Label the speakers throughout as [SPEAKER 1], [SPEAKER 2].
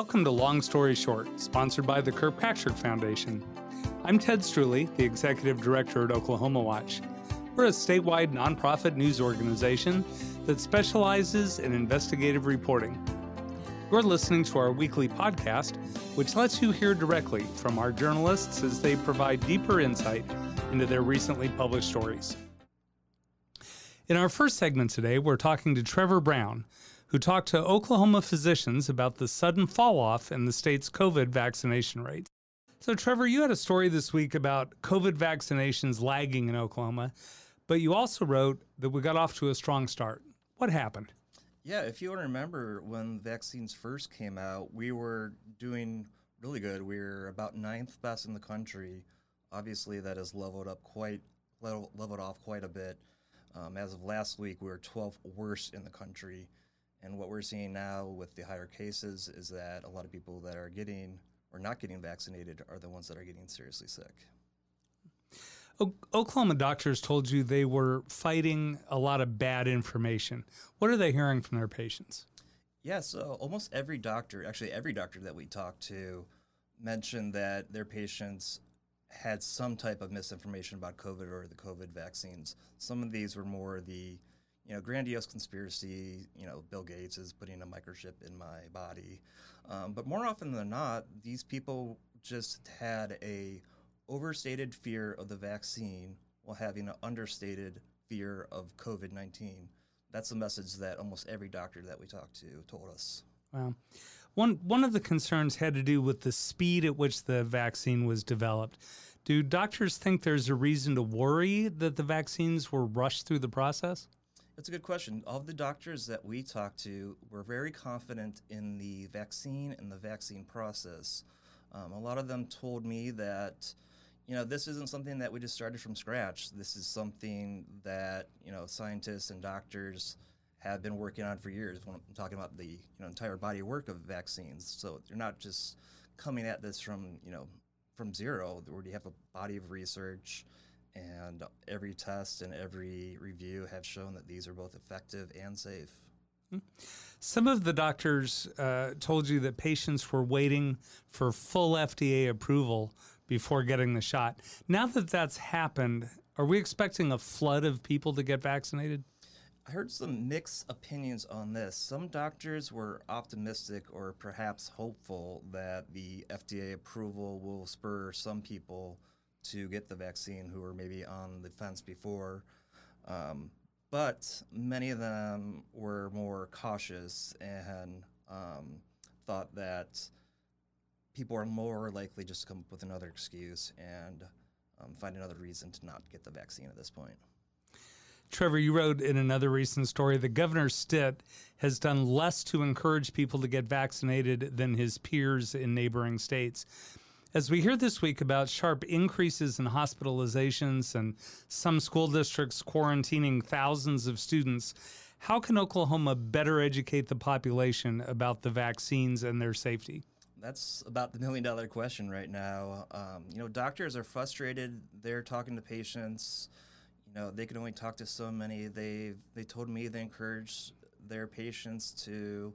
[SPEAKER 1] Welcome to Long Story Short, sponsored by the Kirkpatrick Foundation. I'm Ted Streuli, the Executive Director at Oklahoma Watch. We're a statewide nonprofit news organization that specializes in investigative reporting. You're listening to our weekly podcast, which lets you hear directly from our journalists as they provide deeper insight into their recently published stories. In our first segment today, we're talking to Trevor Brown, who talked to Oklahoma physicians about the sudden fall off in the state's COVID vaccination rates. So, Trevor, you had a story this week about COVID vaccinations lagging in Oklahoma, but you also wrote that we got off to a strong start. What happened?
[SPEAKER 2] Yeah, if you want to remember when vaccines first came out, we were doing really good. We were about ninth best in the country. Obviously, that has leveled up quite leveled off quite a bit. Um, as of last week, we were 12th worst in the country. And what we're seeing now with the higher cases is that a lot of people that are getting or not getting vaccinated are the ones that are getting seriously sick.
[SPEAKER 1] O- Oklahoma doctors told you they were fighting a lot of bad information. What are they hearing from their patients?
[SPEAKER 2] Yeah, so almost every doctor, actually every doctor that we talked to, mentioned that their patients had some type of misinformation about COVID or the COVID vaccines. Some of these were more the you know, grandiose conspiracy, you know, Bill Gates is putting a microchip in my body. Um, but more often than not, these people just had a overstated fear of the vaccine while having an understated fear of COVID 19. That's the message that almost every doctor that we talked to told us.
[SPEAKER 1] Wow. One, one of the concerns had to do with the speed at which the vaccine was developed. Do doctors think there's a reason to worry that the vaccines were rushed through the process?
[SPEAKER 2] That's a good question. All the doctors that we talked to were very confident in the vaccine and the vaccine process. Um, a lot of them told me that, you know, this isn't something that we just started from scratch. This is something that, you know, scientists and doctors have been working on for years. When I'm talking about the you know, entire body of work of vaccines. So they're not just coming at this from, you know, from zero. Where you have a body of research and every test and every review have shown that these are both effective and safe.
[SPEAKER 1] Some of the doctors uh, told you that patients were waiting for full FDA approval before getting the shot. Now that that's happened, are we expecting a flood of people to get vaccinated?
[SPEAKER 2] I heard some mixed opinions on this. Some doctors were optimistic or perhaps hopeful that the FDA approval will spur some people to get the vaccine who were maybe on the fence before. Um, but many of them were more cautious and um, thought that people are more likely just to come up with another excuse and um, find another reason to not get the vaccine at this point.
[SPEAKER 1] Trevor, you wrote in another recent story that Governor Stitt has done less to encourage people to get vaccinated than his peers in neighboring states. As we hear this week about sharp increases in hospitalizations and some school districts quarantining thousands of students, how can Oklahoma better educate the population about the vaccines and their safety?
[SPEAKER 2] That's about the million dollar question right now. Um, you know, doctors are frustrated. They're talking to patients. You know, they can only talk to so many. They they told me they encourage their patients to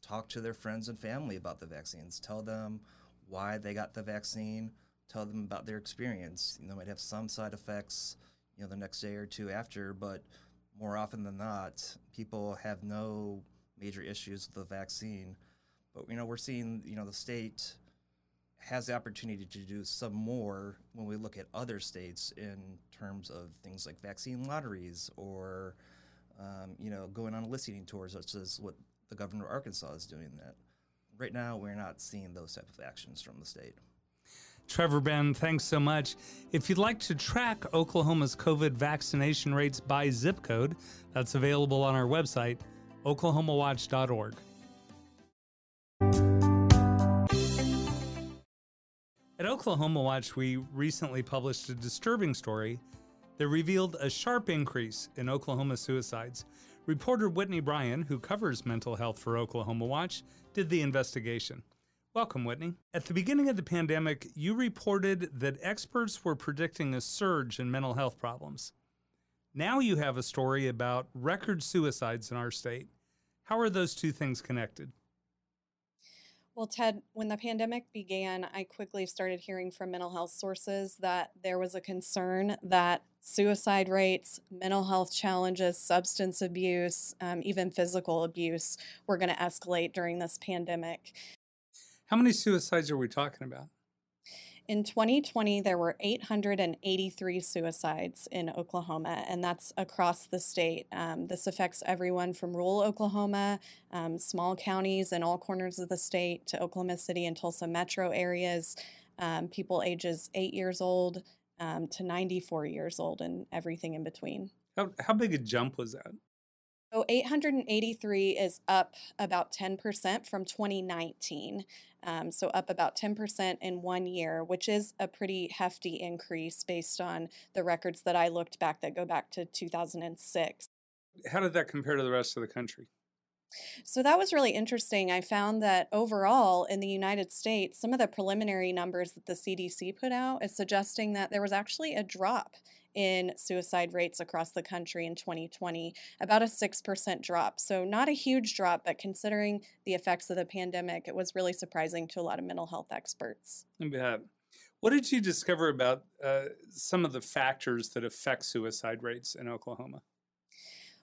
[SPEAKER 2] talk to their friends and family about the vaccines. Tell them why they got the vaccine, tell them about their experience. You know, might have some side effects, you know, the next day or two after, but more often than not, people have no major issues with the vaccine. But you know, we're seeing you know the state has the opportunity to do some more when we look at other states in terms of things like vaccine lotteries or um, you know going on listening tours, such as what the governor of Arkansas is doing. That right now we're not seeing those type of actions from the state.
[SPEAKER 1] Trevor Ben, thanks so much. If you'd like to track Oklahoma's COVID vaccination rates by zip code, that's available on our website, oklahomawatch.org. At Oklahoma Watch, we recently published a disturbing story that revealed a sharp increase in Oklahoma suicides. Reporter Whitney Bryan, who covers mental health for Oklahoma Watch, did the investigation. Welcome, Whitney. At the beginning of the pandemic, you reported that experts were predicting a surge in mental health problems. Now you have a story about record suicides in our state. How are those two things connected?
[SPEAKER 3] Well, Ted, when the pandemic began, I quickly started hearing from mental health sources that there was a concern that suicide rates, mental health challenges, substance abuse, um, even physical abuse were going to escalate during this pandemic.
[SPEAKER 1] How many suicides are we talking about?
[SPEAKER 3] In 2020, there were 883 suicides in Oklahoma, and that's across the state. Um, this affects everyone from rural Oklahoma, um, small counties in all corners of the state, to Oklahoma City and Tulsa metro areas, um, people ages eight years old um, to 94 years old, and everything in between.
[SPEAKER 1] How, how big a jump was that?
[SPEAKER 3] So 883 is up about 10% from 2019. Um, so up about 10% in one year, which is a pretty hefty increase based on the records that I looked back that go back to 2006.
[SPEAKER 1] How did that compare to the rest of the country?
[SPEAKER 3] So that was really interesting. I found that overall in the United States, some of the preliminary numbers that the CDC put out is suggesting that there was actually a drop in suicide rates across the country in 2020, about a 6% drop. So, not a huge drop, but considering the effects of the pandemic, it was really surprising to a lot of mental health experts.
[SPEAKER 1] Yeah. What did you discover about uh, some of the factors that affect suicide rates in Oklahoma?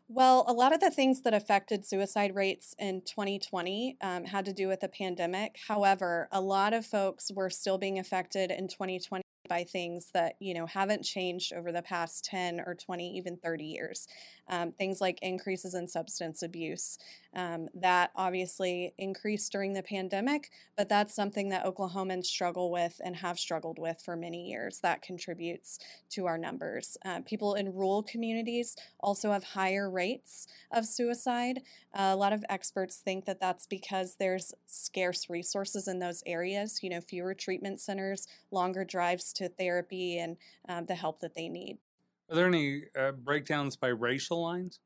[SPEAKER 3] Well, a lot of the things that affected suicide rates in 2020 um, had to do with the pandemic. However, a lot of folks were still being affected in 2020 by things that you know haven't changed over the past 10 or 20 even 30 years. Um, things like increases in substance abuse um, that obviously increased during the pandemic but that's something that oklahomans struggle with and have struggled with for many years. That contributes to our numbers. Uh, people in rural communities also have higher rates of suicide. Uh, a lot of experts think that that's because there's scarce resources in those areas you know fewer treatment centers longer drives to to therapy and um, the help that they need.
[SPEAKER 1] Are there any uh, breakdowns by racial lines?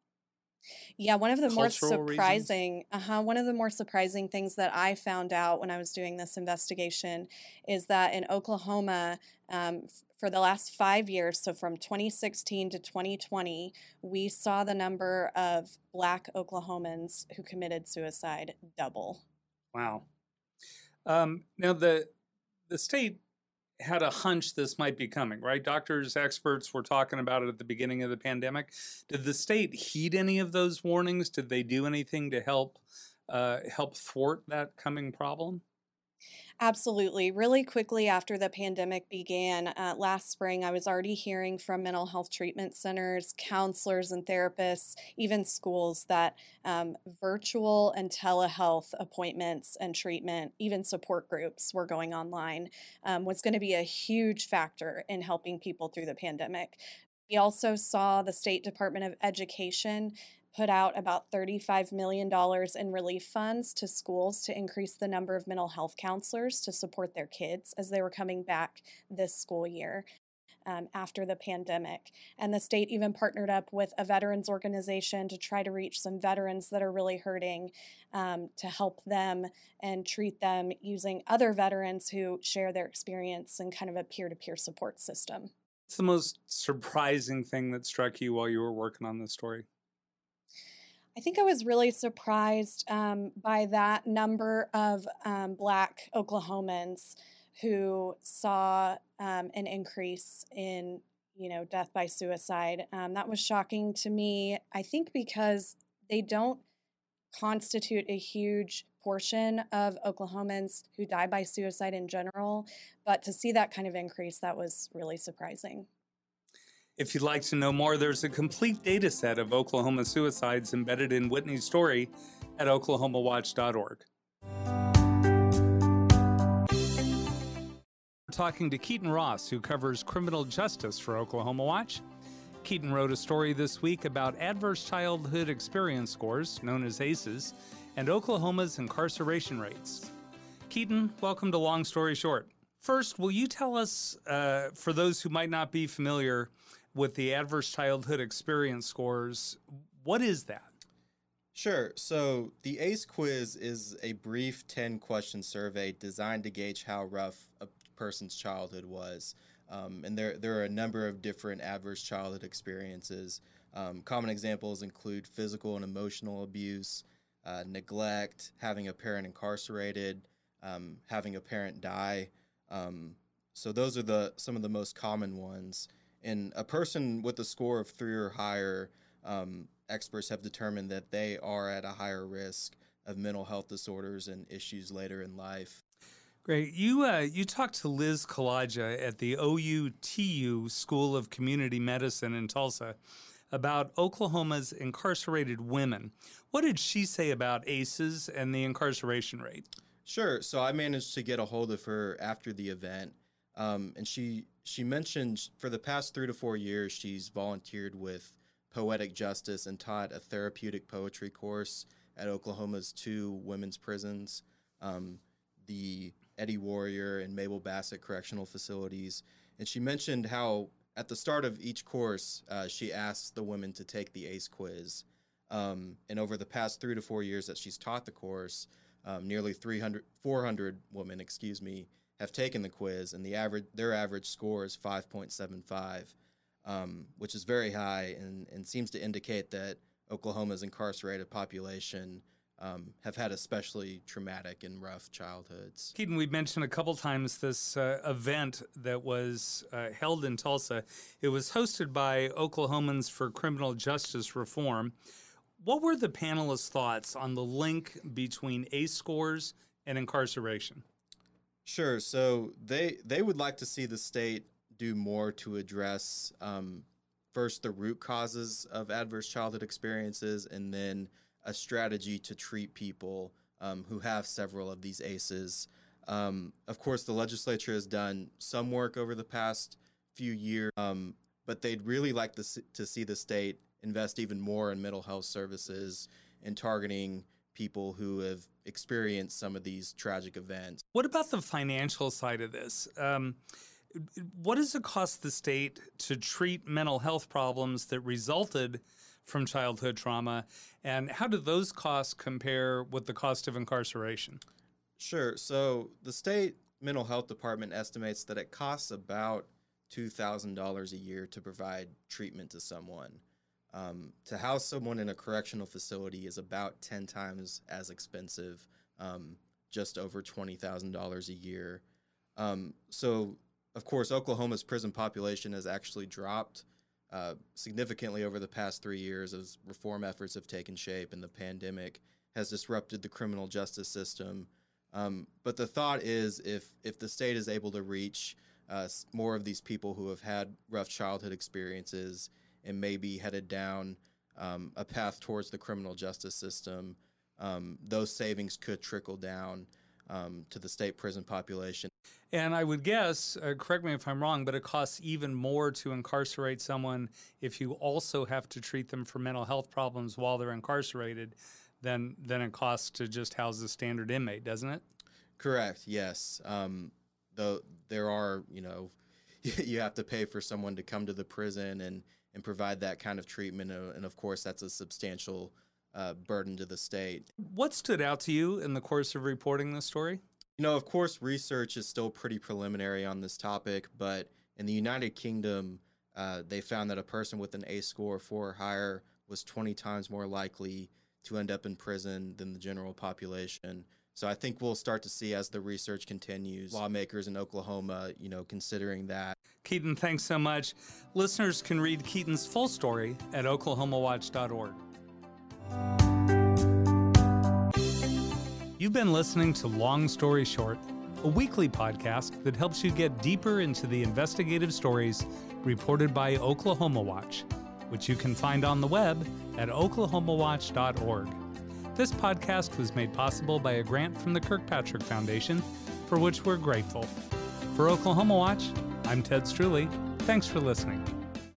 [SPEAKER 3] Yeah, one of the Cultural more surprising, uh-huh, one of the more surprising things that I found out when I was doing this investigation is that in Oklahoma, um, for the last five years, so from 2016 to 2020, we saw the number of Black Oklahomans who committed suicide double.
[SPEAKER 1] Wow. Um, now the the state had a hunch this might be coming, right? Doctors, experts were talking about it at the beginning of the pandemic. Did the state heed any of those warnings? Did they do anything to help uh, help thwart that coming problem?
[SPEAKER 3] Absolutely. Really quickly after the pandemic began uh, last spring, I was already hearing from mental health treatment centers, counselors, and therapists, even schools, that um, virtual and telehealth appointments and treatment, even support groups, were going online, um, was going to be a huge factor in helping people through the pandemic. We also saw the State Department of Education put out about $35 million in relief funds to schools to increase the number of mental health counselors to support their kids as they were coming back this school year. Um, after the pandemic. And the state even partnered up with a veterans organization to try to reach some veterans that are really hurting um, to help them and treat them using other veterans who share their experience and kind of a peer to peer support system.
[SPEAKER 1] What's the most surprising thing that struck you while you were working on this story?
[SPEAKER 3] I think I was really surprised um, by that number of um, Black Oklahomans who saw um, an increase in, you know, death by suicide. Um, that was shocking to me. I think because they don't constitute a huge portion of Oklahomans who die by suicide in general, but to see that kind of increase, that was really surprising.
[SPEAKER 1] If you'd like to know more, there's a complete data set of Oklahoma suicides embedded in Whitney's story at oklahomawatch.org. We're talking to Keaton Ross, who covers criminal justice for Oklahoma Watch. Keaton wrote a story this week about adverse childhood experience scores, known as ACEs, and Oklahoma's incarceration rates. Keaton, welcome to Long Story Short. First, will you tell us, uh, for those who might not be familiar, with the adverse childhood experience scores. What is that?
[SPEAKER 4] Sure. So the ACE quiz is a brief 10 question survey designed to gauge how rough a person's childhood was. Um, and there, there are a number of different adverse childhood experiences. Um, common examples include physical and emotional abuse, uh, neglect, having a parent incarcerated, um, having a parent die. Um, so those are the some of the most common ones. And a person with a score of three or higher, um, experts have determined that they are at a higher risk of mental health disorders and issues later in life.
[SPEAKER 1] Great. You uh, you talked to Liz Kalaja at the OUTU School of Community Medicine in Tulsa about Oklahoma's incarcerated women. What did she say about ACEs and the incarceration rate?
[SPEAKER 4] Sure. So I managed to get a hold of her after the event, um, and she she mentioned for the past three to four years she's volunteered with Poetic Justice and taught a therapeutic poetry course at Oklahoma's two women's prisons, um, the Eddie Warrior and Mabel Bassett Correctional Facilities. And she mentioned how at the start of each course, uh, she asks the women to take the ACE quiz. Um, and over the past three to four years that she's taught the course, um, nearly 300, 400 women, excuse me, have taken the quiz, and the average their average score is 5.75, um, which is very high and, and seems to indicate that Oklahoma's incarcerated population um, have had especially traumatic and rough childhoods.
[SPEAKER 1] Keaton, we mentioned a couple times this uh, event that was uh, held in Tulsa. It was hosted by Oklahomans for Criminal Justice Reform. What were the panelists' thoughts on the link between ACE scores and incarceration?
[SPEAKER 4] Sure. So they they would like to see the state do more to address um, first the root causes of adverse childhood experiences, and then a strategy to treat people um, who have several of these ACEs. Um, of course, the legislature has done some work over the past few years, um, but they'd really like to see, to see the state invest even more in mental health services and targeting people who have experienced some of these tragic events.
[SPEAKER 1] What about the financial side of this? Um, what does it cost the state to treat mental health problems that resulted from childhood trauma, and how do those costs compare with the cost of incarceration?
[SPEAKER 4] Sure. So the state mental health department estimates that it costs about $2,000 a year to provide treatment to someone. Um, to house someone in a correctional facility is about 10 times as expensive, um, just over $20,000 a year. Um, so, of course, Oklahoma's prison population has actually dropped uh, significantly over the past three years as reform efforts have taken shape and the pandemic has disrupted the criminal justice system. Um, but the thought is if, if the state is able to reach uh, more of these people who have had rough childhood experiences and maybe headed down um, a path towards the criminal justice system, um, those savings could trickle down um, to the state prison population.
[SPEAKER 1] And I would guess, uh, correct me if I'm wrong, but it costs even more to incarcerate someone if you also have to treat them for mental health problems while they're incarcerated than than it costs to just house a standard inmate, doesn't it?
[SPEAKER 4] Correct. Yes. Um, though there are, you know, you have to pay for someone to come to the prison and and provide that kind of treatment, uh, and of course, that's a substantial uh, burden to the state.
[SPEAKER 1] What stood out to you in the course of reporting this story?
[SPEAKER 4] You know, of course, research is still pretty preliminary on this topic, but in the United Kingdom, uh, they found that a person with an ACE score four or higher was 20 times more likely to end up in prison than the general population. So I think we'll start to see as the research continues, lawmakers in Oklahoma, you know, considering that.
[SPEAKER 1] Keaton, thanks so much. Listeners can read Keaton's full story at oklahomawatch.org. You've been listening to Long Story Short, a weekly podcast that helps you get deeper into the investigative stories reported by Oklahoma Watch, which you can find on the web at oklahomawatch.org. This podcast was made possible by a grant from the Kirkpatrick Foundation, for which we're grateful. For Oklahoma Watch, I'm Ted Streuli. Thanks for listening.